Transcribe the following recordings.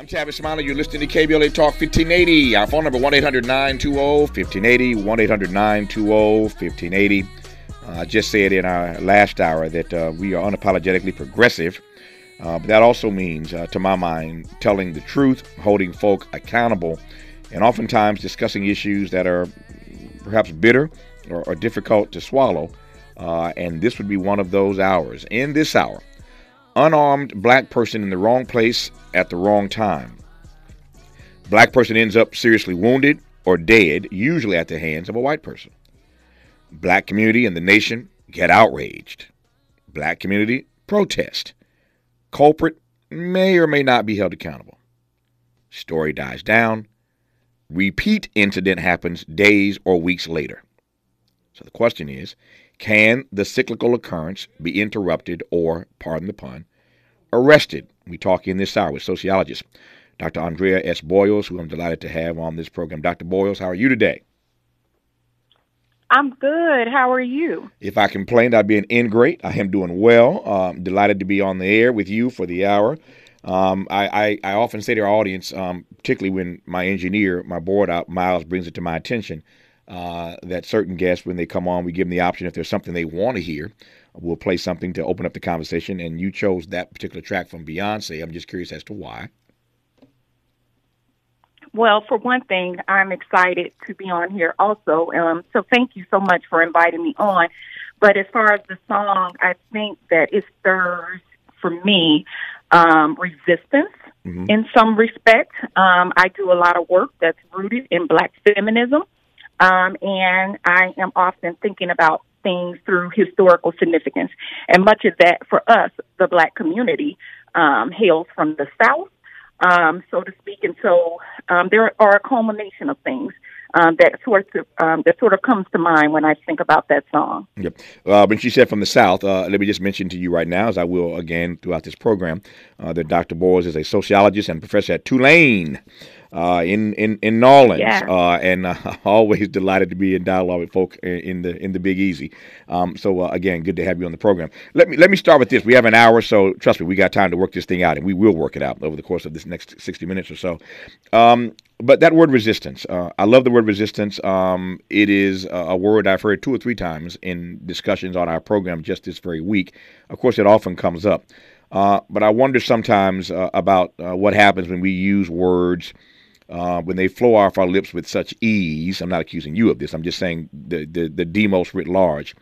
I'm Tavis Smiley. You're listening to KBLA Talk 1580. Our phone number 1 800 920 1580. 1 800 920 1580. I just said in our last hour that uh, we are unapologetically progressive. Uh, but that also means, uh, to my mind, telling the truth, holding folk accountable, and oftentimes discussing issues that are perhaps bitter or, or difficult to swallow. Uh, and this would be one of those hours. In this hour, unarmed black person in the wrong place at the wrong time. Black person ends up seriously wounded or dead, usually at the hands of a white person. Black community and the nation get outraged. Black community protest. Culprit may or may not be held accountable. Story dies down. Repeat incident happens days or weeks later. So the question is can the cyclical occurrence be interrupted or, pardon the pun, arrested? We talk in this hour with sociologist Dr. Andrea S. Boyles, who I'm delighted to have on this program. Dr. Boyles, how are you today? I'm good. How are you? If I complained, I'd be an ingrate. I am doing well. Um, delighted to be on the air with you for the hour. Um, I, I, I, often say to our audience, um, particularly when my engineer, my board op, Miles, brings it to my attention, uh, that certain guests, when they come on, we give them the option if there's something they want to hear, we'll play something to open up the conversation. And you chose that particular track from Beyonce. I'm just curious as to why. Well, for one thing, I'm excited to be on here also. Um, so thank you so much for inviting me on. But as far as the song, I think that it stirs for me um, resistance mm-hmm. in some respect. Um, I do a lot of work that's rooted in black feminism. Um, and I am often thinking about things through historical significance. And much of that for us, the black community, um, hails from the South um, so to speak. And so um, there are a culmination of things. Um, that sort of um, that sort of comes to mind when I think about that song. Yep. Uh, when she said from the South, uh, let me just mention to you right now, as I will again throughout this program, uh, that Dr. Boyles is a sociologist and professor at Tulane uh, in in in New Orleans, yeah. uh, and uh, always delighted to be in dialogue with folk in, the in the Big Easy. Um, so uh, again, good to have you on the program. Let me let me start with this. We have an hour, so trust me, we got time to work this thing out, and we will work it out over the course of this next sixty minutes or so. Um, but that word resistance, uh, I love the word resistance. Um, it is a word I've heard two or three times in discussions on our program just this very week. Of course, it often comes up. Uh, but I wonder sometimes uh, about uh, what happens when we use words uh, when they flow off our lips with such ease. I'm not accusing you of this. I'm just saying the the, the demos writ large.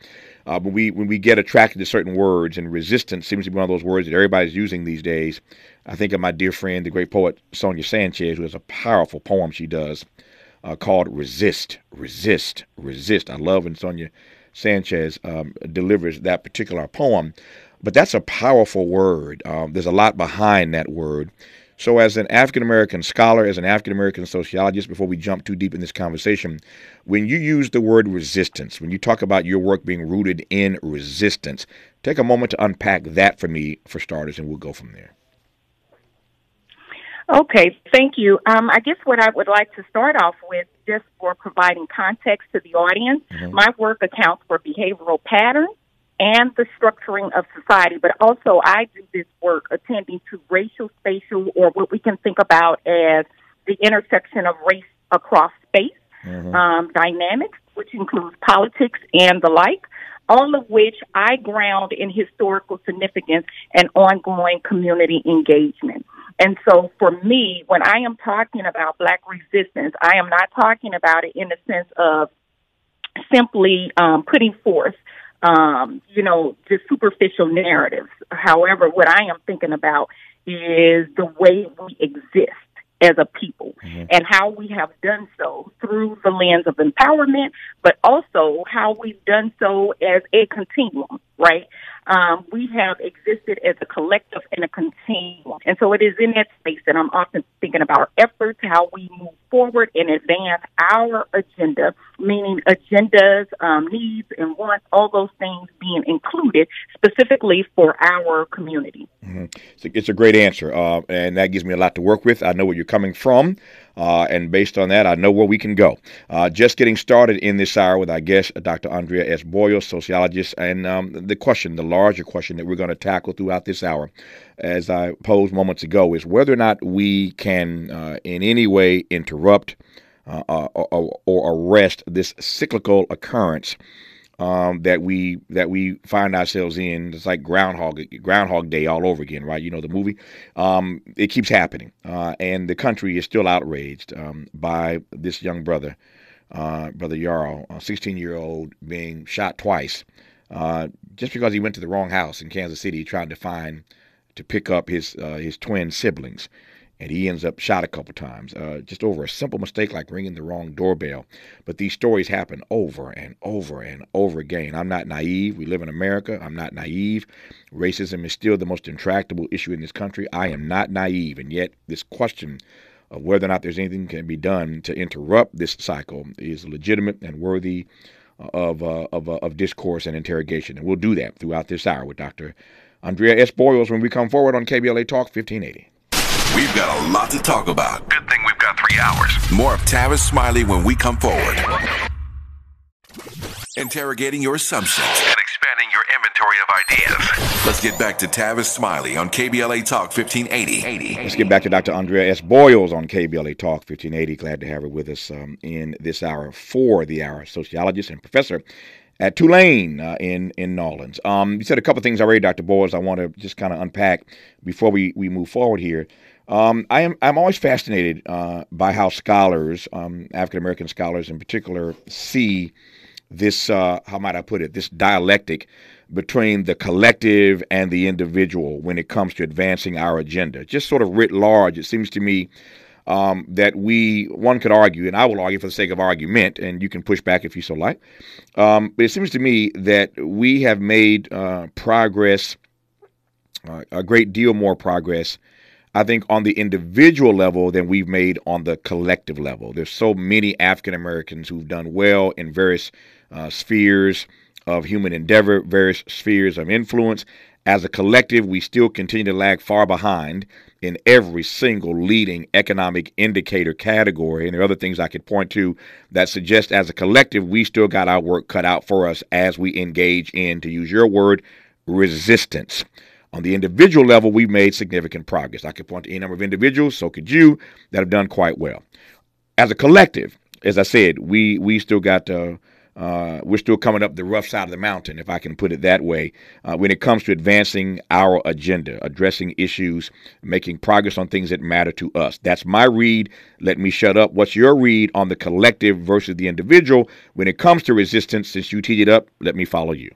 Uh, when we when we get attracted to certain words, and resistance seems to be one of those words that everybody's using these days. I think of my dear friend, the great poet Sonia Sanchez, who has a powerful poem she does uh, called "Resist, Resist, Resist." I love when Sonia Sanchez um, delivers that particular poem, but that's a powerful word. Um, there's a lot behind that word. So, as an African American scholar, as an African American sociologist, before we jump too deep in this conversation, when you use the word resistance, when you talk about your work being rooted in resistance, take a moment to unpack that for me, for starters, and we'll go from there. Okay, thank you. Um, I guess what I would like to start off with, just for providing context to the audience, mm-hmm. my work accounts for behavioral patterns and the structuring of society, but also I do this work attending to racial, spatial, or what we can think about as the intersection of race across space mm-hmm. um, dynamics, which includes politics and the like, all of which I ground in historical significance and ongoing community engagement. And so for me, when I am talking about black resistance, I am not talking about it in the sense of simply um, putting forth um, you know, the superficial narratives. However, what I am thinking about is the way we exist as a people mm-hmm. and how we have done so through the lens of empowerment, but also how we've done so as a continuum, right? Um, we have existed as a collective and a continuum. And so it is in that space that I'm often thinking about our efforts, how we move forward and advance our agenda, meaning agendas, um, needs, and wants, all those things being included specifically for our community. Mm-hmm. It's, a, it's, a, great answer, uh, and that gives me a lot to work with. I know where you're coming from. Uh, and based on that, I know where we can go. Uh, just getting started in this hour with our guest, Dr. Andrea S. Boyles, sociologist, and um, the question, the larger question that we're going to tackle throughout this hour as I posed moments ago, is whether or not we can uh, in any way interrupt uh, uh or, or, arrest this cyclical occurrence um, that we that we find ourselves in. It's like Groundhog Groundhog Day all over again, right? You know the movie. Um, it keeps happening, uh, and the country is still outraged um, by this young brother, uh, brother Yarl, a 16 year old, being shot twice, uh, just because he went to the wrong house in Kansas City trying to find to pick up his uh, his twin siblings and he ends up shot a couple times uh, just over a simple mistake like ringing the wrong doorbell. But these stories happen over and over and over again. I'm not naive. We live in America. I'm not naive. Racism is still the most intractable issue in this country. I am not naive. And yet, this question of whether or not there's anything can be done to interrupt this cycle is legitimate and worthy of, uh, of, uh, of discourse and interrogation. And we'll do that throughout this hour with Dr. Andrea S. Boyles when we come forward on KBLA Talk 1580. We've got a lot to talk about. Good thing we've got three hours. More of Tavis Smiley when we come forward. Interrogating your assumptions and expanding your inventory of ideas. Let's get back to Tavis Smiley on KBLA Talk 1580. Let's get back to Dr. Andrea S. Boyles on KBLA Talk 1580. Glad to have her with us um, in this hour for the hour. Sociologist and professor at Tulane uh, in in Nolens. Um, you said a couple things already, Dr. Boyles. I want to just kind of unpack before we, we move forward here. Um, I am I'm always fascinated uh, by how scholars, um, African American scholars in particular, see this. Uh, how might I put it? This dialectic between the collective and the individual when it comes to advancing our agenda. Just sort of writ large, it seems to me um, that we one could argue, and I will argue for the sake of argument, and you can push back if you so like. Um, but it seems to me that we have made uh, progress, uh, a great deal more progress I think, on the individual level than we've made on the collective level. There's so many African Americans who've done well in various uh, spheres of human endeavor, various spheres of influence. As a collective, we still continue to lag far behind in every single leading economic indicator category. And there are other things I could point to that suggest, as a collective, we still got our work cut out for us as we engage in, to use your word, resistance. On the individual level, we've made significant progress. I could point to any number of individuals, so could you, that have done quite well. As a collective, as I said, we we still got uh, uh, we're still coming up the rough side of the mountain, if I can put it that way, uh, when it comes to advancing our agenda, addressing issues, making progress on things that matter to us. That's my read. Let me shut up. What's your read on the collective versus the individual when it comes to resistance? Since you teed it up, let me follow you.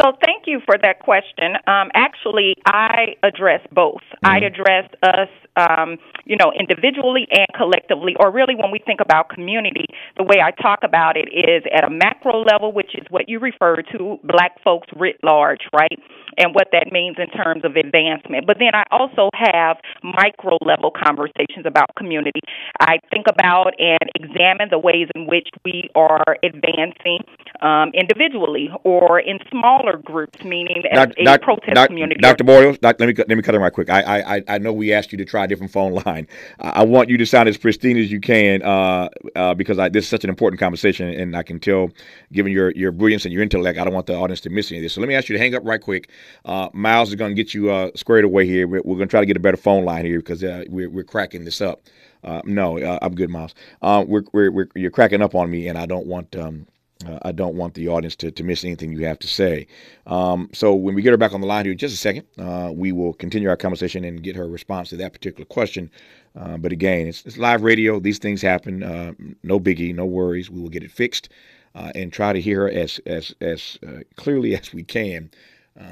So thank you for that question. Um, actually, I address both. Mm-hmm. I address us um, you know, individually and collectively, or really when we think about community, the way I talk about it is at a macro level, which is what you refer to, black folks writ large, right? And what that means in terms of advancement. But then I also have micro level conversations about community. I think about and examine the ways in which we are advancing um, individually or in smaller groups, meaning as a protest doc, community. Dr. Boyles, doc, let me let me cut in right quick. I, I I know we asked you to try a different phone line. I want you to sound as pristine as you can uh, uh, because I, this is such an important conversation, and I can tell, given your your brilliance and your intellect, I don't want the audience to miss any of this. So let me ask you to hang up right quick. Uh, Miles is going to get you uh, squared away here. We're, we're going to try to get a better phone line here because uh, we're we're cracking this up. Uh, no, I'm good, Miles. we're, we're, we're, you're cracking up on me, and I don't want um, uh, I don't want the audience to, to miss anything you have to say. Um, so when we get her back on the line here in just a second, uh, we will continue our conversation and get her response to that particular question. Uh, but again, it's, it's, live radio. These things happen. Uh, no biggie, no worries. We will get it fixed uh, and try to hear her as as as uh, clearly as we can.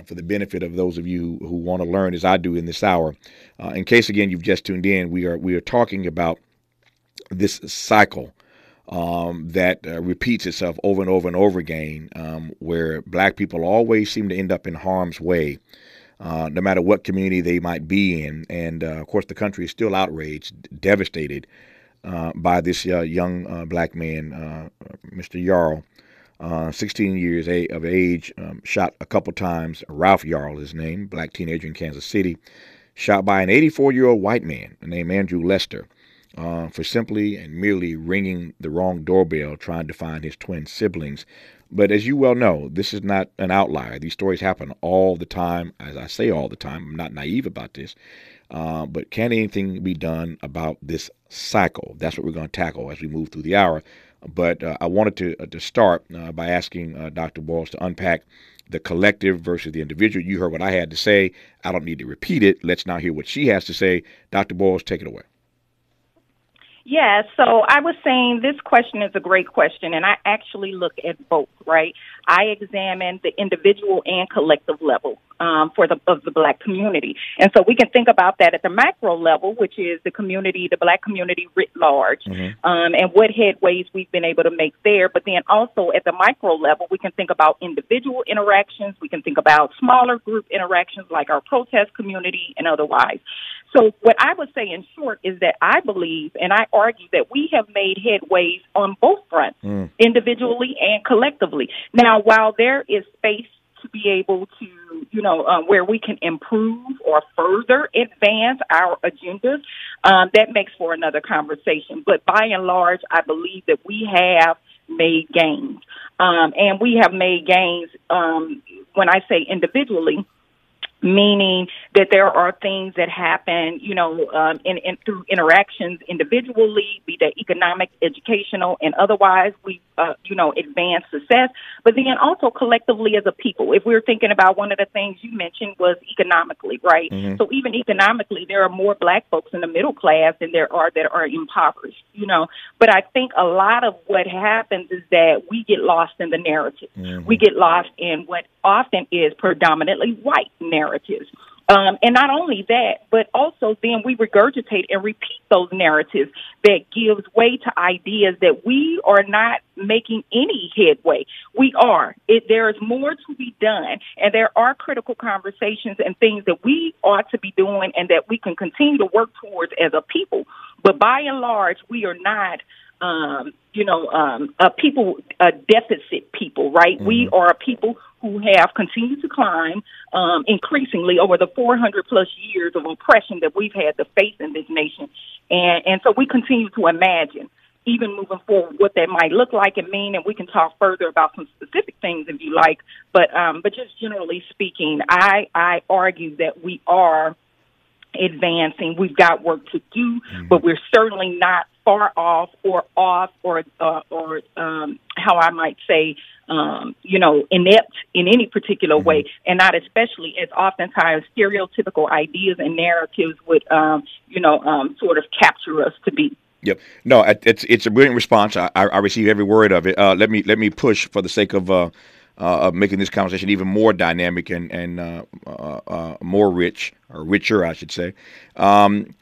for the benefit of those of you who want to learn as I do in this hour, in case again you've just tuned in, we are we are talking about this cycle um, that uh, repeats itself over and over and over again, um, where black people always seem to end up in harm's way, uh, no matter what community they might be in. And uh, of course, the country is still outraged, devastated uh, by this uh, young uh, black man, Mr. Yarl. 16 years of age, um, shot a couple times. Ralph Yarl, his name, black teenager in Kansas City, shot by an 84 year old white man named Andrew Lester uh, for simply and merely ringing the wrong doorbell trying to find his twin siblings. But as you well know, this is not an outlier. These stories happen all the time. As I say all the time, I'm not naive about this. Uh, but can anything be done about this cycle? That's what we're going to tackle as we move through the hour. But uh, I wanted to uh, to start uh, by asking uh, Dr. Boyles to unpack the collective versus the individual. You heard what I had to say. I don't need to repeat it. Let's now hear what she has to say. Dr. Boyles, take it away. Yeah, so I was saying this question is a great question, and I actually look at both, right? I examine the individual and collective level um, for the of the black community. And so we can think about that at the macro level, which is the community, the black community writ large, mm-hmm. um, and what headways we've been able to make there. But then also at the micro level, we can think about individual interactions. We can think about smaller group interactions like our protest community and otherwise. So what I would say in short is that I believe and I argue that we have made headways on both fronts, mm. individually and collectively. Now, while there is space to be able to, you know, um, where we can improve or further advance our agendas, um, that makes for another conversation. But by and large, I believe that we have made gains. Um, and we have made gains, um, when I say individually, meaning that there are things that happen, you know, um, in, in through interactions individually, be that economic, educational, and otherwise, we, uh, you know, advance success. But then also collectively as a people, if we're thinking about one of the things you mentioned was economically, right? Mm-hmm. So even economically, there are more black folks in the middle class than there are that are impoverished, you know. But I think a lot of what happens is that we get lost in the narrative. Mm-hmm. We get lost in what often is predominantly white narratives. Um, and not only that, but also then we regurgitate and repeat those narratives that gives way to ideas that we are not making any headway. We are. It, there is more to be done, and there are critical conversations and things that we ought to be doing and that we can continue to work towards as a people. But by and large, we are not um, you know, um, a people, a deficit people, right? Mm-hmm. We are a people who have continued to climb um, increasingly over the 400 plus years of oppression that we've had to face in this nation. And, and so we continue to imagine, even moving forward, what that might look like and mean. And we can talk further about some specific things if you like. But, um, but just generally speaking, I, I argue that we are advancing. We've got work to do, mm-hmm. but we're certainly not far off or off or uh, or um, how I might say, um, you know, inept in any particular mm-hmm. way, and not especially as oftentimes stereotypical ideas and narratives would, um, you know, um, sort of capture us to be. Yep. No, it's it's a brilliant response. I, I receive every word of it. Uh, let me let me push for the sake of. Uh, uh, of making this conversation even more dynamic and and uh, uh, uh more rich or richer, I should say. Um,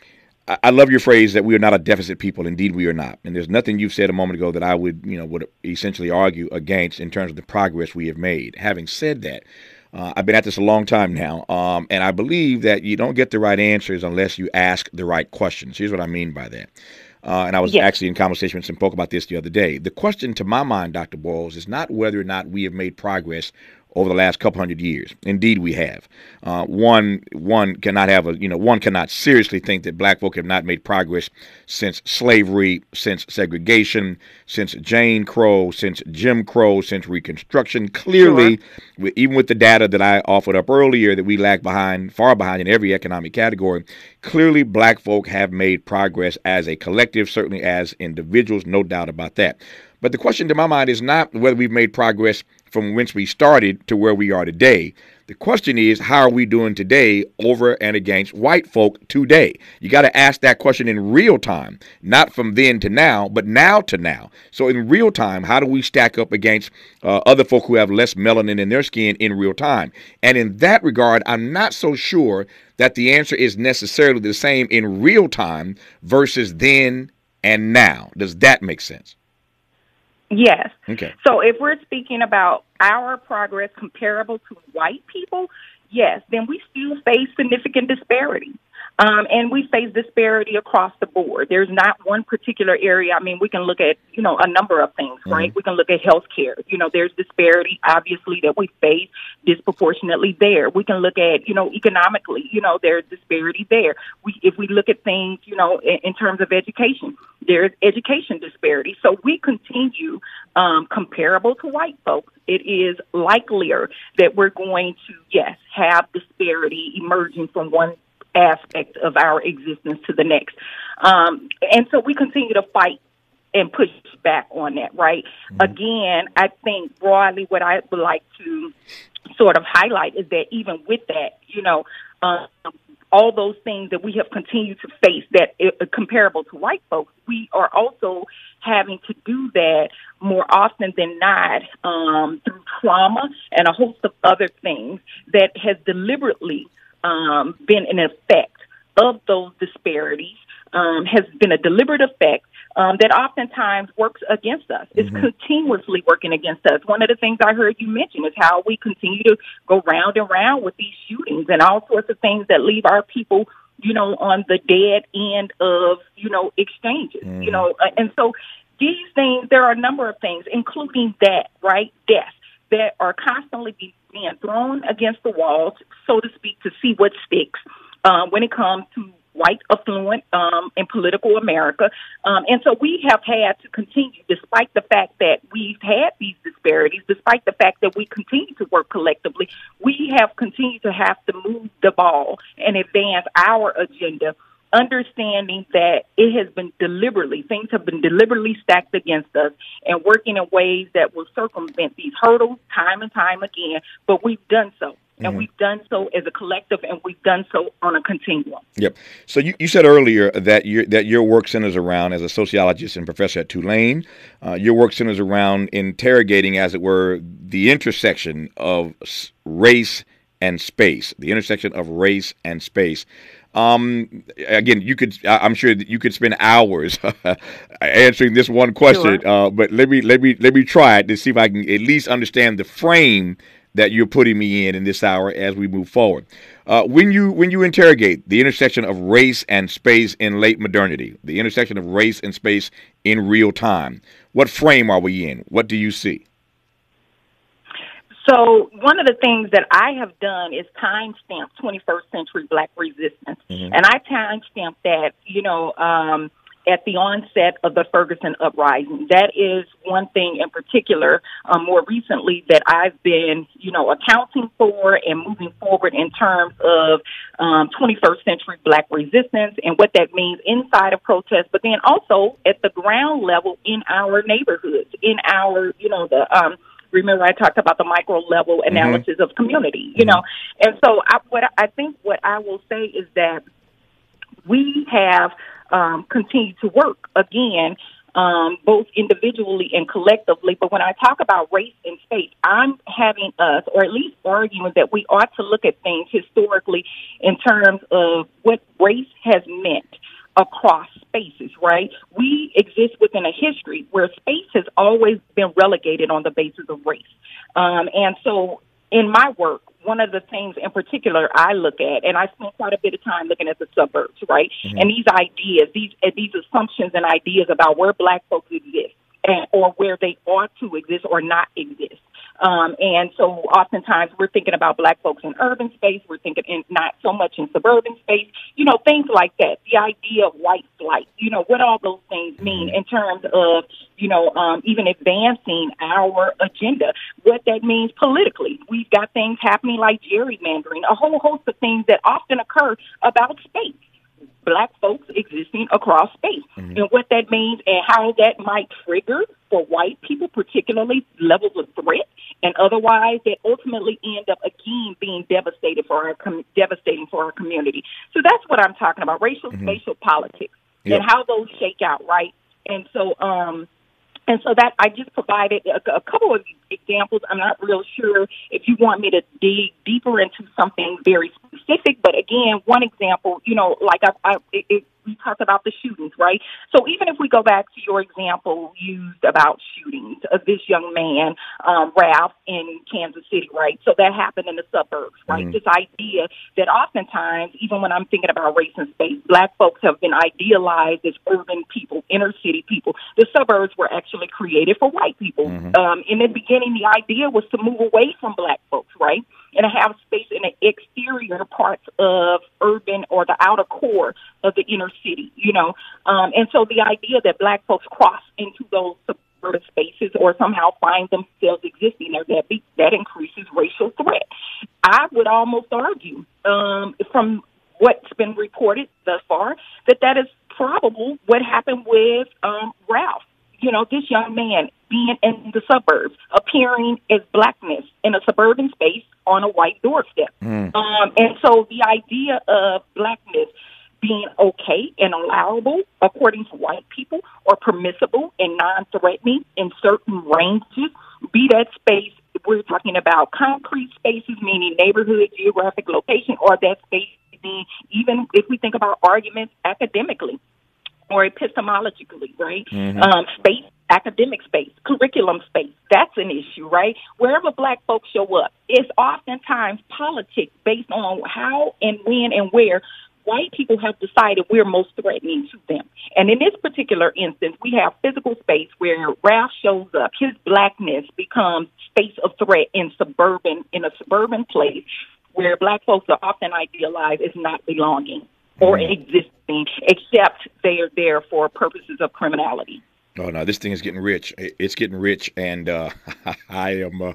I love your phrase that we are not a deficit people. Indeed, we are not. And there's nothing you've said a moment ago that I would, you know, would essentially argue against in terms of the progress we have made. Having said that, uh, I've been at this a long time now, um, and I believe that you don't get the right answers unless you ask the right questions. Here's what I mean by that. Uh, and I was yes. actually in conversation with some folk about this the other day. The question to my mind, Dr. Boyles, is not whether or not we have made progress over the last couple hundred years. Indeed, we have. Uh, one one cannot have a you know one cannot seriously think that black folk have not made progress since slavery, since segregation, since Jane Crow, since Jim Crow, since Reconstruction. Clearly, sure. even with the data that I offered up earlier, that we lag behind, far behind in every economic category. Clearly, black folk have made progress as a collective, certainly as individuals, no doubt about that. But the question to my mind is not whether we've made progress from whence we started to where we are today. The question is, how are we doing today over and against white folk today? You got to ask that question in real time, not from then to now, but now to now. So, in real time, how do we stack up against uh, other folk who have less melanin in their skin in real time? And in that regard, I'm not so sure that the answer is necessarily the same in real time versus then and now. Does that make sense? Yes. Okay. So if we're speaking about our progress comparable to white people, yes, then we still face significant disparity. Um, and we face disparity across the board. There's not one particular area. I mean, we can look at, you know, a number of things, mm-hmm. right? We can look at healthcare. You know, there's disparity, obviously, that we face disproportionately there. We can look at, you know, economically, you know, there's disparity there. We, if we look at things, you know, in, in terms of education, there's education disparity. So we continue um, comparable to white folks. It is likelier that we're going to, yes, have disparity emerging from one aspect of our existence to the next. Um, and so we continue to fight and push back on that, right? Mm-hmm. Again, I think broadly what I would like to sort of highlight is that even with that, you know, um, all those things that we have continued to face that uh, comparable to white folks, we are also having to do that more often than not um, through trauma and a host of other things that has deliberately um, been an effect of those disparities, um, has been a deliberate effect um, that oftentimes works against us. It's mm-hmm. continuously working against us. One of the things I heard you mention is how we continue to go round and round with these shootings and all sorts of things that leave our people, you know, on the dead end of, you know, exchanges, mm-hmm. you know, uh, and so these things, there are a number of things, including that, right? Death that are constantly being thrown against the walls, so to speak, to see what sticks um, when it comes to white affluent um, in political America. Um, and so we have had to continue, despite the fact that we've had these disparities, despite the fact that we continue to work collectively, we have continued to have to move the ball and advance our agenda understanding that it has been deliberately, things have been deliberately stacked against us and working in ways that will circumvent these hurdles time and time again, but we've done so. And mm-hmm. we've done so as a collective, and we've done so on a continuum. Yep. So you, you said earlier that your that your work centers around as a sociologist and professor at Tulane. Uh, your work centers around interrogating, as it were, the intersection of race and space, the intersection of race and space. Um, again, you could. I'm sure that you could spend hours answering this one question. Sure. Uh, but let me let me let me try it to see if I can at least understand the frame that you're putting me in in this hour as we move forward. Uh, when you when you interrogate the intersection of race and space in late modernity, the intersection of race and space in real time, what frame are we in? What do you see? So one of the things that I have done is timestamp 21st century Black resistance, mm-hmm. and I timestamp that, you know. Um, at the onset of the Ferguson uprising. That is one thing in particular, um, more recently, that I've been, you know, accounting for and moving forward in terms of um, 21st century black resistance and what that means inside of protests, but then also at the ground level in our neighborhoods, in our, you know, the, um, remember I talked about the micro level mm-hmm. analysis mm-hmm. of community, you mm-hmm. know, and so I, what I think what I will say is that we have um, continue to work again, um, both individually and collectively. But when I talk about race and space, I'm having us, or at least arguing that we ought to look at things historically in terms of what race has meant across spaces, right? We exist within a history where space has always been relegated on the basis of race. Um, and so in my work, one of the things in particular I look at, and I spend quite a bit of time looking at the suburbs, right? Mm-hmm. And these ideas, these these assumptions and ideas about where Black folks exist, and or where they ought to exist or not exist. Um, and so oftentimes we're thinking about black folks in urban space. We're thinking in not so much in suburban space, you know, things like that. The idea of white flight, you know, what all those things mean mm-hmm. in terms of, you know, um, even advancing our agenda, what that means politically. We've got things happening like gerrymandering, a whole host of things that often occur about space black folks existing across space mm-hmm. and what that means and how that might trigger for white people, particularly levels of threat and otherwise that ultimately end up again being devastated for our com- devastating for our community. So that's what I'm talking about, racial mm-hmm. spatial politics yep. and how those shake out, right? And so um and so that I just provided a, a, couple of examples. I'm not real sure if you want me to dig deeper into something very specific, but again, one example, you know, like I, I it, we talked about the shootings, right? So even if we go back to your example used about shootings of this young man, um, Ralph in Kansas City, right? So that happened in the suburbs, right? Mm-hmm. This idea that oftentimes, even when I'm thinking about race and space, black folks have been idealized as urban people, inner city people. The suburbs were actually created for white people. Mm-hmm. Um, in the beginning, the idea was to move away from black folks, right? And have space in the exterior parts of urban or the outer core of the inner city, you know. Um, and so the idea that black folks cross into those suburban spaces or somehow find themselves existing there, that, be, that increases racial threat. I would almost argue um, from what's been reported thus far that that is probable what happened with um, Ralph. You know, this young man being in the suburbs, appearing as blackness in a suburban space on a white doorstep. Mm. Um, and so the idea of blackness being okay and allowable according to white people or permissible and non-threatening in certain ranges, be that space we're talking about concrete spaces, meaning neighborhood, geographic location, or that space even if we think about arguments academically or epistemologically, right? Mm-hmm. Um, space, academic space, curriculum space, that's an issue, right? Wherever black folks show up, it's oftentimes politics based on how and when and where white people have decided we're most threatening to them. And in this particular instance, we have physical space where Ralph shows up. His blackness becomes space of threat in suburban, in a suburban place where black folks are often idealized as not belonging or mm. existing, except they are there for purposes of criminality. Oh no, this thing is getting rich. It's getting rich, and uh, I am. Uh,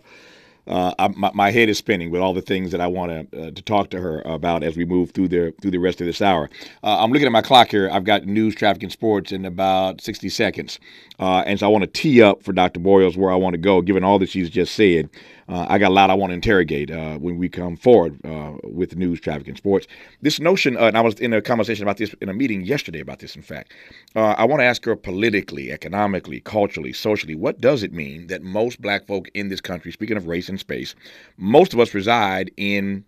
uh, my, my, head is spinning with all the things that I want to uh, to talk to her about as we move through the through the rest of this hour. Uh, I'm looking at my clock here. I've got news, traffic, and sports in about 60 seconds, uh, and so I want to tee up for Dr. Boyles where I want to go, given all that she's just said uh, I got a lot I want to interrogate uh, when we come forward uh, with news, traffic, and sports. This notion, uh, and I was in a conversation about this in a meeting yesterday about this, in fact. Uh, I want to ask her politically, economically, culturally, socially, what does it mean that most black folk in this country, speaking of race and space, most of us reside in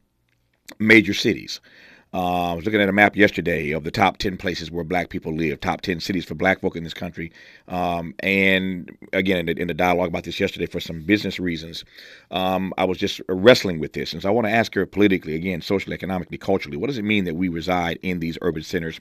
major cities? Uh, I was looking at a map yesterday of the top 10 places where black people live, top 10 cities for black folk in this country. Um, and again, in the, in the, dialogue about this yesterday, for some business reasons, um, I was just wrestling with this. And so I want to ask her politically, again, socially, economically, culturally, what does it mean that we reside in these urban centers?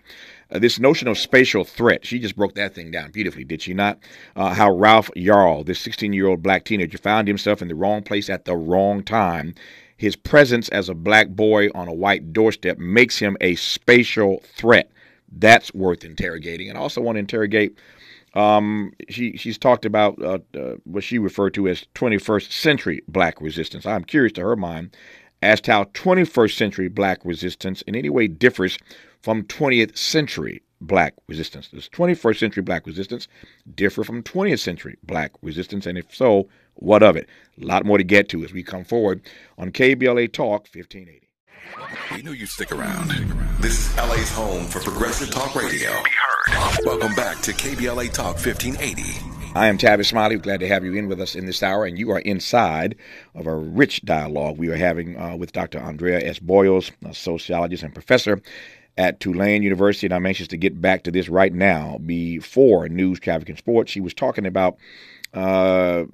Uh, this notion of spatial threat, she just broke that thing down beautifully, did she not? Uh, how Ralph Yarl, this 16 year old black teenager, found himself in the wrong place at the wrong time his presence as a black boy on a white doorstep makes him a spatial threat. That's worth interrogating. And I also want to interrogate. Um, she she's talked about uh, uh, what she referred to as 21st century black resistance. I'm curious to her mind as to how 21st century black resistance in any way differs from 20th century black resistance. Does 21st century black resistance differ from 20th century black resistance? And if so, what of it? A lot more to get to as we come forward on KBLA Talk 1580. We knew you'd stick around. This is LA's home for progressive talk radio. Be heard. Welcome back to KBLA Talk 1580. I am Tavis Smiley. Glad to have you in with us in this hour, and you are inside of a rich dialogue we are having uh, with Dr. Andrea S. Boyles, a sociologist and professor at Tulane University, and I'm anxious to get back to this right now. Before news, traffic, and sports, she was talking about, uh,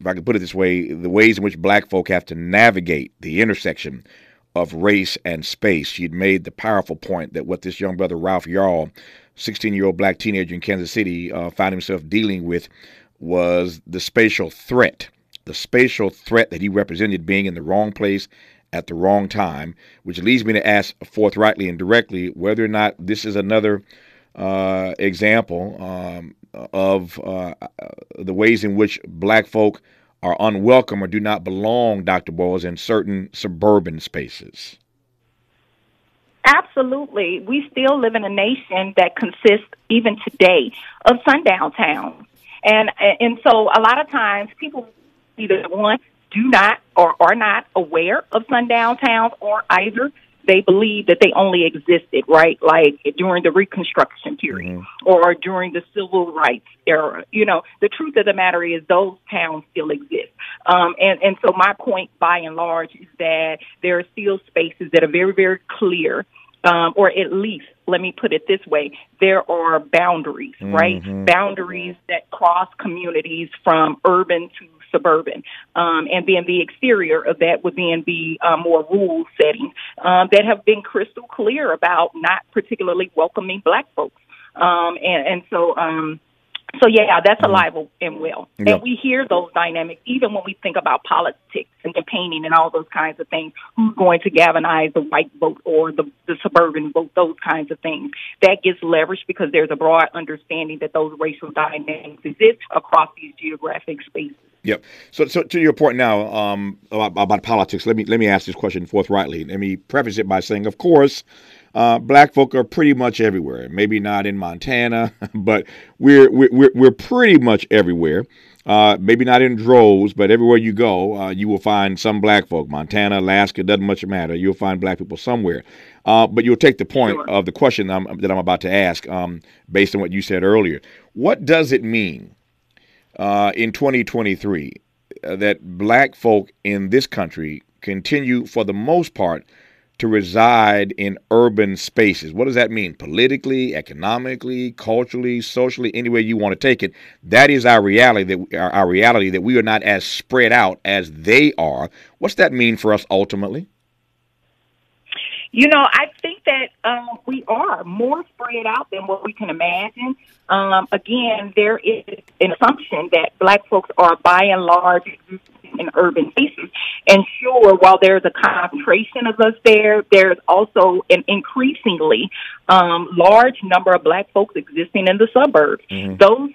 if I can put it this way, the ways in which black folk have to navigate the intersection of race and space. She had made the powerful point that what this young brother Ralph Yarl, 16 year old black teenager in Kansas City, uh, found himself dealing with was the spatial threat. The spatial threat that he represented being in the wrong place at the wrong time, which leads me to ask forthrightly and directly whether or not this is another uh, example um, of uh, the ways in which black folk are unwelcome or do not belong, Dr. Boyles, in certain suburban spaces. Absolutely. We still live in a nation that consists, even today, of sundown towns. And, and so a lot of times people either one do not or are not aware of sundown towns or either they believe that they only existed, right? Like during the Reconstruction period mm-hmm. or during the Civil Rights era. You know, the truth of the matter is those towns still exist. Um, and, and so my point by and large is that there are still spaces that are very, very clear, um, or at least let me put it this way there are boundaries, right? Mm-hmm. Boundaries that cross communities from urban to suburban. Um, and then the exterior of that would then be uh, more rural settings um, that have been crystal clear about not particularly welcoming black folks. Um, and, and so, um, so yeah, that's mm-hmm. alive and well, yep. and we hear those dynamics even when we think about politics and campaigning and all those kinds of things. Who's going to galvanize the white vote or the, the suburban vote? Those kinds of things that gets leveraged because there's a broad understanding that those racial dynamics exist across these geographic spaces. Yep. So, so to your point now um, about, about politics, let me let me ask this question forthrightly. Let me preface it by saying, of course, uh, black folk are pretty much everywhere. Maybe not in Montana, but we're we're we're pretty much everywhere. Uh, maybe not in droves, but everywhere you go, uh, you will find some black folk. Montana, Alaska, doesn't much matter. You'll find black people somewhere. Uh, but you'll take the point sure. of the question I'm, that I'm about to ask um, based on what you said earlier. What does it mean uh, in 2023 uh, that black folk in this country continue, for the most part, to reside in urban spaces. What does that mean? Politically, economically, culturally, socially, any way you want to take it. That is our reality. That our, our reality that we are not as spread out as they are. What's that mean for us ultimately? You know, I think that um, we are more spread out than what we can imagine. Um, again, there is an assumption that black folks are by and large in urban spaces. And sure, while there's a concentration of us there, there's also an increasingly um, large number of black folks existing in the suburbs. Mm-hmm. Those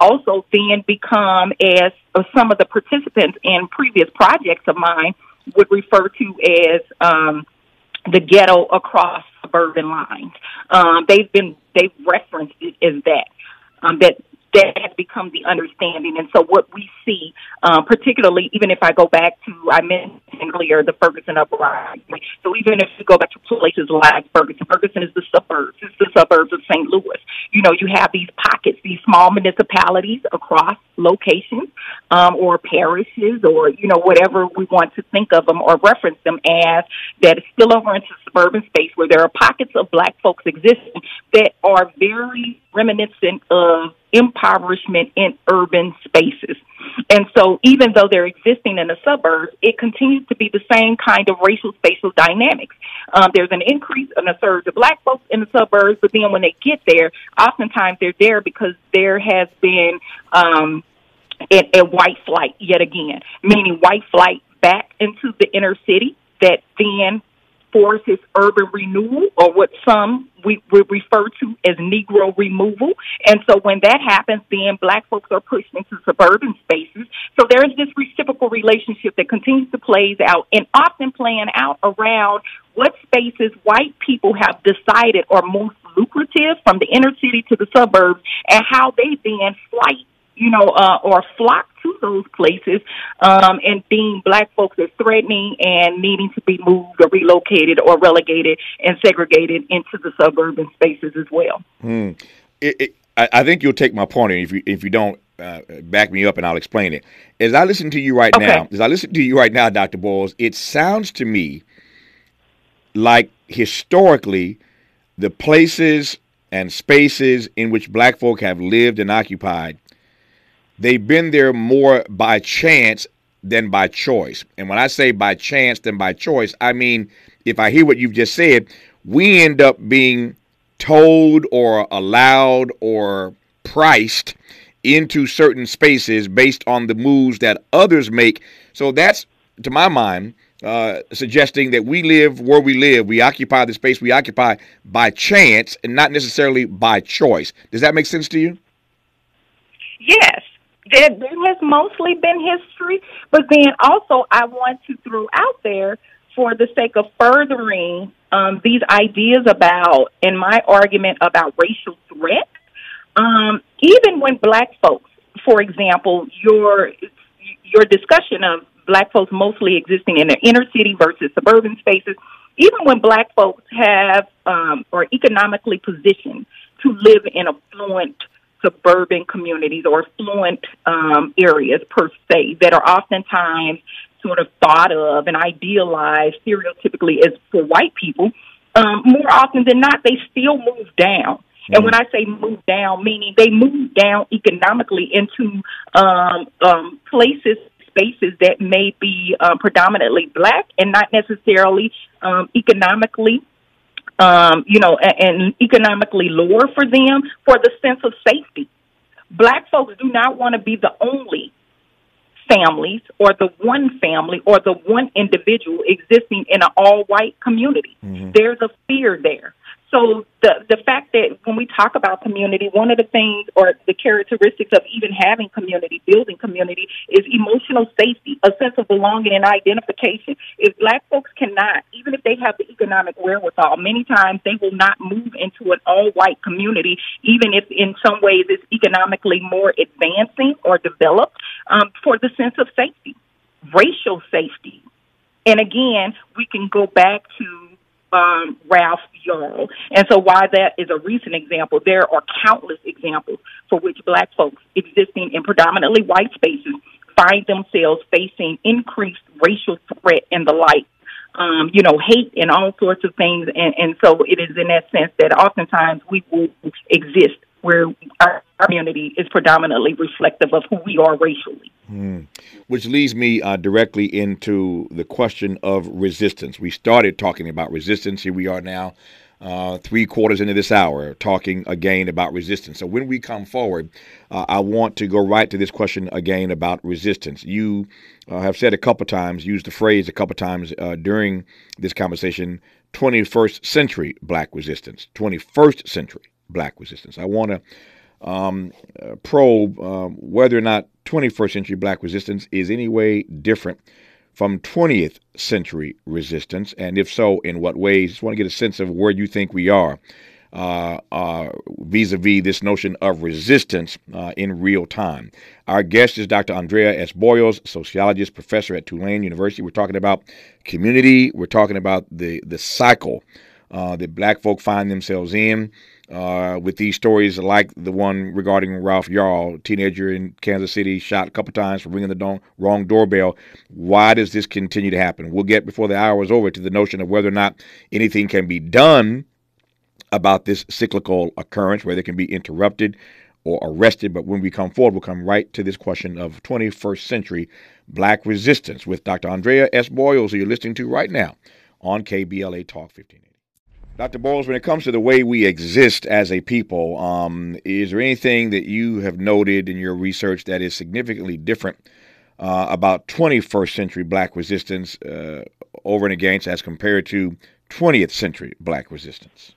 also then become, as some of the participants in previous projects of mine would refer to as, um, the ghetto across suburban lines. Um, they've been they've referenced it as that. Um, that that has become the understanding. And so what we see, um, particularly even if I go back to, I mentioned earlier, the Ferguson uprising. So even if you go back to places like Ferguson, Ferguson is the suburbs, it's the suburbs of St. Louis. You know, you have these pockets, these small municipalities across locations, um, or parishes or, you know, whatever we want to think of them or reference them as that spill over into suburban space where there are pockets of black folks existing that are very reminiscent of impoverishment in urban spaces. And so even though they're existing in the suburbs, it continues to be the same kind of racial spatial dynamics. Um, there's an increase in a surge of black folks in the suburbs, but then when they get there, oftentimes they're there because there has been um, a, a white flight yet again, meaning white flight back into the inner city that then forces urban renewal, or what some we, we refer to as Negro removal. And so when that happens, then black folks are pushed into suburban spaces. So there is this reciprocal relationship that continues to play out and often playing out around what spaces white people have decided are most lucrative from the inner city to the suburbs and how they then flight you know, uh, or flock to those places, um, and being black folks as threatening and needing to be moved or relocated or relegated and segregated into the suburban spaces as well. Hmm. It, it, I, I, think you'll take my point, and if you if you don't. Uh, back me up and I'll explain it. As I listen to you right okay. now, as I listen to you right now, Dr. Boyles, it sounds to me like historically the places and spaces in which black folk have lived and occupied they've been there more by chance than by choice. And when I say by chance than by choice, I mean, if I hear what you've just said, we end up being told or allowed or priced into certain spaces based on the moves that others make. So that's, to my mind, uh, suggesting that we live where we live, we occupy the space we occupy by chance and not necessarily by choice. Does that make sense to you? Yes, there has mostly been history, but then also I want to throw out there for the sake of furthering um, these ideas about, in my argument about racial threat, um, even when black folks, for example, your your discussion of black folks mostly existing in the inner city versus suburban spaces, even when black folks have um, or economically positioned to live in affluent suburban communities or affluent um, areas per se that are oftentimes sort of thought of and idealized stereotypically as for white people, um, more often than not, they still move down. Mm-hmm. And when I say move down, meaning they move down economically into um, um, places, spaces that may be uh, predominantly black and not necessarily um, economically um, you know, and, and economically lower for them for the sense of safety Black folks do not want to be the only families or the one family or the one individual existing in an all white community. Mm-hmm. There's a fear there. So the the fact that when we talk about community, one of the things or the characteristics of even having community, building community, is emotional safety, a sense of belonging and identification. If black folks cannot, even if they have the economic wherewithal, many times they will not move into an all white community, even if in some ways it's economically more advancing or developed, um, for the sense of safety, racial safety. And again, we can go back to um, Ralph Yarl. And so, why that is a recent example, there are countless examples for which black folks existing in predominantly white spaces find themselves facing increased racial threat and the like. Um, you know, hate and all sorts of things. And, and so it is in that sense that oftentimes we will exist where our community is predominantly reflective of who we are racially. Mm. Which leads me uh, directly into the question of resistance. We started talking about resistance. Here we are now, uh, three quarters into this hour, talking again about resistance. So when we come forward, uh, I want to go right to this question again about resistance. You uh, have said a couple times, used the phrase a couple times uh, during this conversation 21st century black resistance. 21st century black resistance. I want to um, uh, probe um, whether or not 21st century black resistance is any way different from 20th century resistance, and if so, in what ways? Just want to get a sense of where you think we are uh, uh, vis-a-vis this notion of resistance uh, in real time. Our guest is Dr. Andrea S. Boyles, sociologist, professor at Tulane University. We're talking about community. We're talking about the the cycle that Black folk find themselves in uh, with these stories like the one regarding Ralph Yarl, teenager in Kansas City, shot a couple times for ringing the don- wrong doorbell. Why does this continue to happen? We'll get before the hour is over to the notion of whether or not anything can be done about this cyclical occurrence, whether it can be interrupted or arrested. But when we come forward, we'll come right to this question of 21st century black resistance with Dr. Andrea S. Boyles, who you're listening to right now on KBLA Talk 15. Dr. Boyles, when it comes to the way we exist as a people, um, is there anything that you have noted in your research that is significantly different uh, about 21st century black resistance uh, over and against as compared to 20th century black resistance?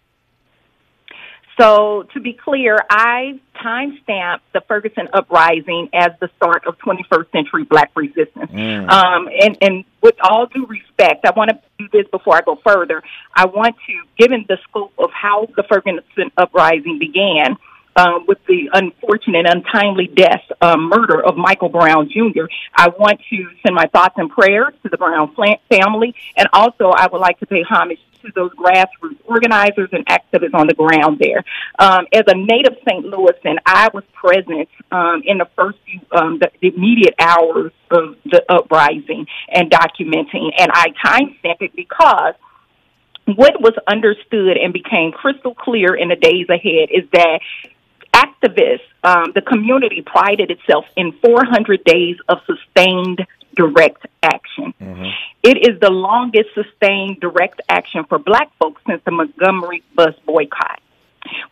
So, to be clear, I timestamped the Ferguson uprising as the start of 21st century black resistance. Mm. Um, and, and with all due respect, I want to do this before I go further. I want to, given the scope of how the Ferguson uprising began, um, with the unfortunate, untimely death, uh, murder of Michael Brown Jr. I want to send my thoughts and prayers to the Brown family, and also I would like to pay homage to those grassroots organizers and activists on the ground there. Um, as a native St. Louisan, I was present um, in the first few, um, the, the immediate hours of the uprising and documenting, and I timestamp it because what was understood and became crystal clear in the days ahead is that activists, um, the community prided itself in 400 days of sustained direct action. Mm-hmm. It is the longest sustained direct action for black folks since the Montgomery bus boycott,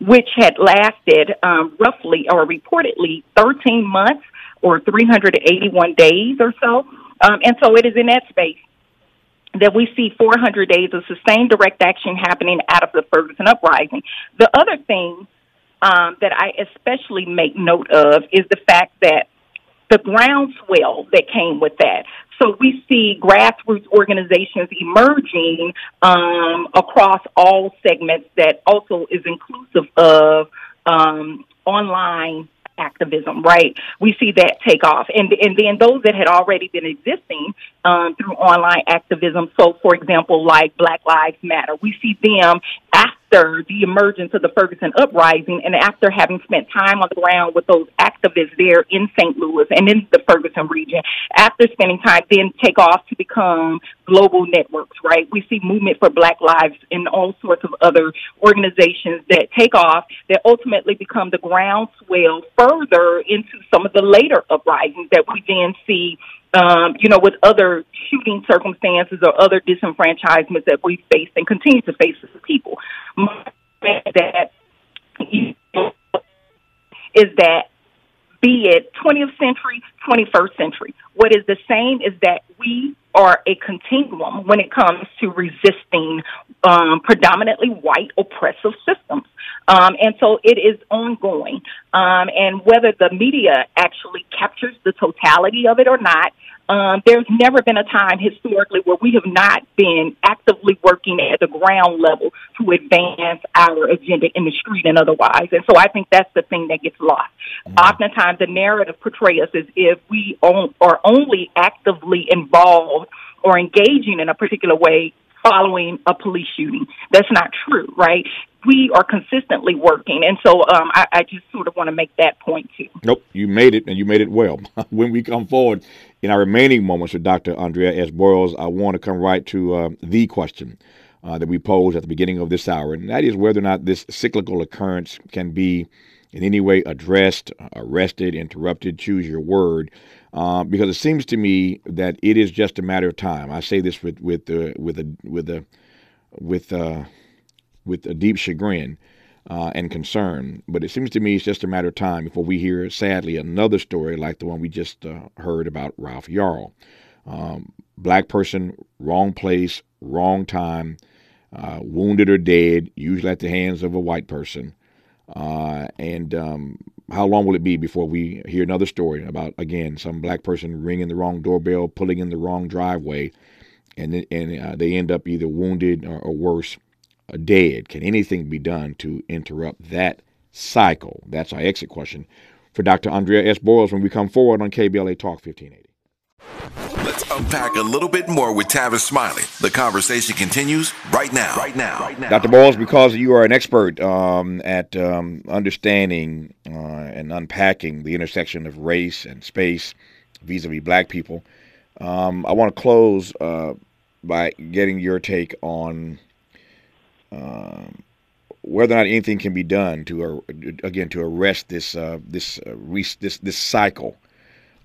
which had lasted um, roughly or reportedly 13 months or 381 days or so. Um, and so it is in that space that we see 400 days of sustained direct action happening out of the Ferguson uprising. The other thing um, that I especially make note of is the fact that the groundswell that came with that. So we see grassroots organizations emerging um, across all segments that also is inclusive of um, online activism, right? We see that take off, and and then those that had already been existing um, through online activism. So, for example, like Black Lives Matter, we see them after the emergence of the Ferguson uprising, and after having spent time on the ground with those activists there in St. Louis and in the Ferguson region, after spending time, then take off to become global networks, right? We see Movement for Black Lives and all sorts of other organizations that take off that ultimately become the groundswell further into some of the later uprisings that we then see um, you know, with other shooting circumstances or other disenfranchisements that we faced and continue to face as people. That is that be it 20th century, 21st century. What is the same is that we are a continuum when it comes to resisting um, predominantly white oppressive systems. Um, and so it is ongoing. Um, and whether the media actually captures the totality of it or not, um, there's never been a time historically where we have not been actively working at the ground level to advance our agenda in the street and otherwise. And so I think that's the thing that gets lost. Mm-hmm. Oftentimes, the narrative portrays us as if we are only actively involved or engaging in a particular way following a police shooting. That's not true, right? We are consistently working. And so um, I, I, just sort of want to make that point too. Nope, you made it and you made it well. when we come forward in our remaining moments with Dr. Andrea S. Boyles, I want to come right to uh, the question. Uh, that we posed at the beginning of this hour, and that is whether or not this cyclical occurrence can be in any way addressed, arrested, interrupted, choose your word, uh, because it seems to me that it is just a matter of time. I say this with with uh, with a with a with uh, with a deep chagrin uh, and concern, but it seems to me it's just a matter of time before we hear, sadly, another story like the one we just uh, heard about Ralph Yarl. Um, black person, wrong place, wrong time, wounded or dead, usually at the hands of a white person. And um, how long will it be before we hear another story about again some black person ringing the wrong doorbell, pulling in the wrong driveway, and and uh, they end up either wounded or, or worse, uh, dead? Can anything be done to interrupt that cycle? That's our exit question for Dr. Andrea S. Boyles when we come forward on KBLA Talk 1580. Let's unpack a little bit more with Tavis Smiley. The conversation continues right now. Right now. Right now. Dr. Boyles, because you are an expert um, at um, understanding uh, and unpacking the intersection of race and space vis-a-vis black people, um, I want to close uh, by getting your take on um, whether or not anything can be done to, uh, again, to arrest this uh, this uh, this this cycle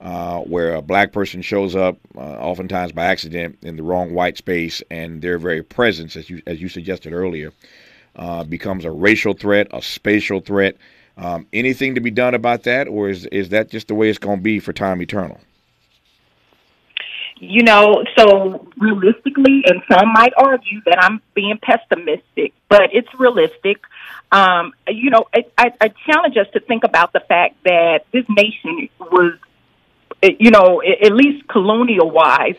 uh, where a black person shows up, uh, oftentimes by accident, in the wrong white space, and their very presence, as you as you suggested earlier, uh, becomes a racial threat, a spatial threat. Um, anything to be done about that, or is is that just the way it's going to be for time eternal? You know, so realistically, and some might argue that I'm being pessimistic, but it's realistic. Um, you know, I, I, I challenge us to think about the fact that this nation was you know, at least colonial wise,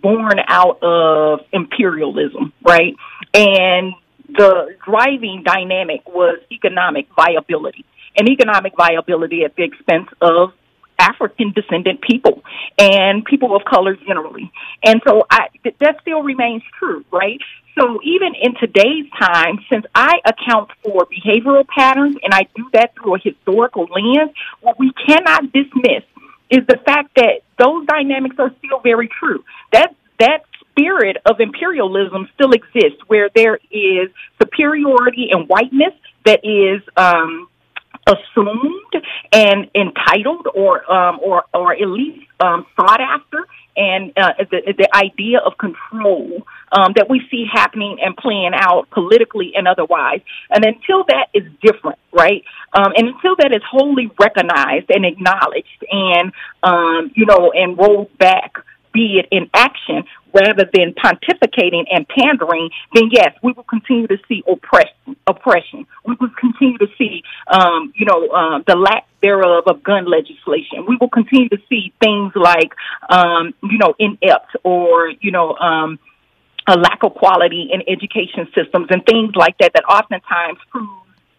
born out of imperialism, right? And the driving dynamic was economic viability and economic viability at the expense of African descendant people and people of color generally. And so I, that still remains true, right? So even in today's time, since I account for behavioral patterns and I do that through a historical lens, what we cannot dismiss is the fact that those dynamics are still very true. That that spirit of imperialism still exists, where there is superiority and whiteness that is um, assumed and entitled, or um, or or at least um, sought after, and uh, the the idea of control um, that we see happening and playing out politically and otherwise. And until that is different, right? Um, and until that is wholly recognized and acknowledged, and um, you know, and rolled back, be it in action rather than pontificating and pandering, then yes, we will continue to see oppression. Oppression. We will continue to see, um, you know, uh, the lack thereof of gun legislation. We will continue to see things like, um, you know, inept or you know. Um, a lack of quality in education systems and things like that that oftentimes prove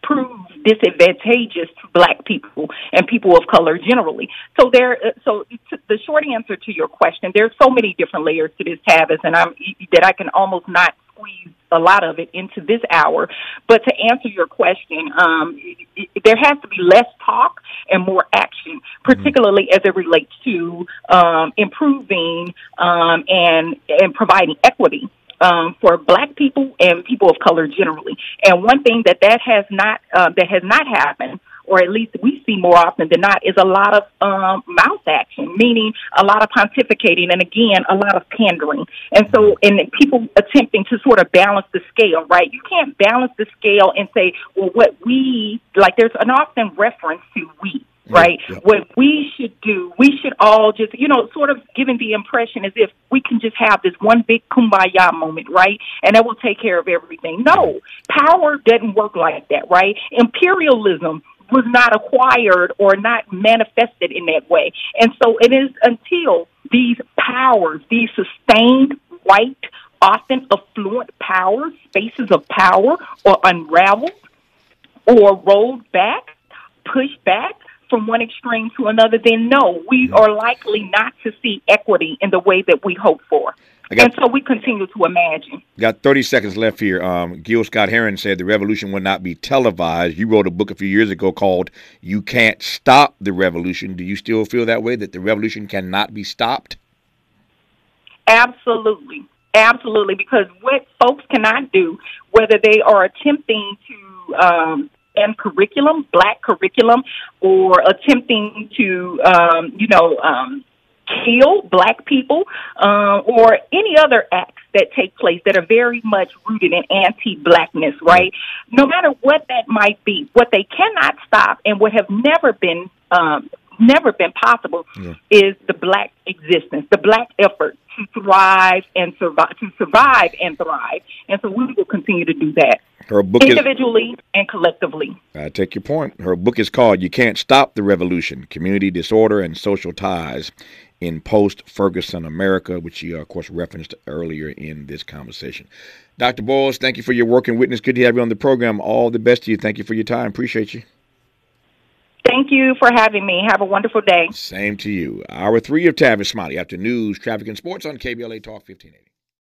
prove disadvantageous to black people and people of color generally. So there, so the short answer to your question, there's so many different layers to this, Tavis, and I'm that I can almost not squeeze a lot of it into this hour. But to answer your question, um, it, it, there has to be less talk and more action, particularly mm-hmm. as it relates to um, improving um, and and providing equity um, for Black people and people of color generally. And one thing that that has not uh, that has not happened or at least we see more often than not, is a lot of um, mouth action, meaning a lot of pontificating and again, a lot of pandering. And so, and people attempting to sort of balance the scale, right? You can't balance the scale and say, well, what we, like there's an often reference to we right? What we should do, we should all just, you know, sort of giving the impression as if we can just have this one big kumbaya moment, right? And that will take care of everything. No, power doesn't work like that, right? Imperialism was not acquired or not manifested in that way. And so it is until these powers, these sustained white, often affluent powers, spaces of power, are unraveled or rolled back, pushed back, from one extreme to another, then no, we are likely not to see equity in the way that we hope for. Got, and so we continue to imagine. Got 30 seconds left here. Um, Gil Scott Heron said the revolution will not be televised. You wrote a book a few years ago called You Can't Stop the Revolution. Do you still feel that way, that the revolution cannot be stopped? Absolutely. Absolutely. Because what folks cannot do, whether they are attempting to um, and curriculum, black curriculum, or attempting to, um, you know, um, kill black people, uh, or any other acts that take place that are very much rooted in anti-blackness, right? No matter what that might be, what they cannot stop and what have never been um, never been possible yeah. is the black existence, the black effort to thrive and survive, to survive and thrive. And so we will continue to do that. Her book individually is, and collectively. I take your point. Her book is called "You Can't Stop the Revolution: Community Disorder and Social Ties in Post-Ferguson America," which she, uh, of course, referenced earlier in this conversation. Dr. Boyles, thank you for your work and witness. Good to have you on the program. All the best to you. Thank you for your time. Appreciate you. Thank you for having me. Have a wonderful day. Same to you. Hour three of Tavis Smiley after news, traffic, and sports on KBLA Talk 1580.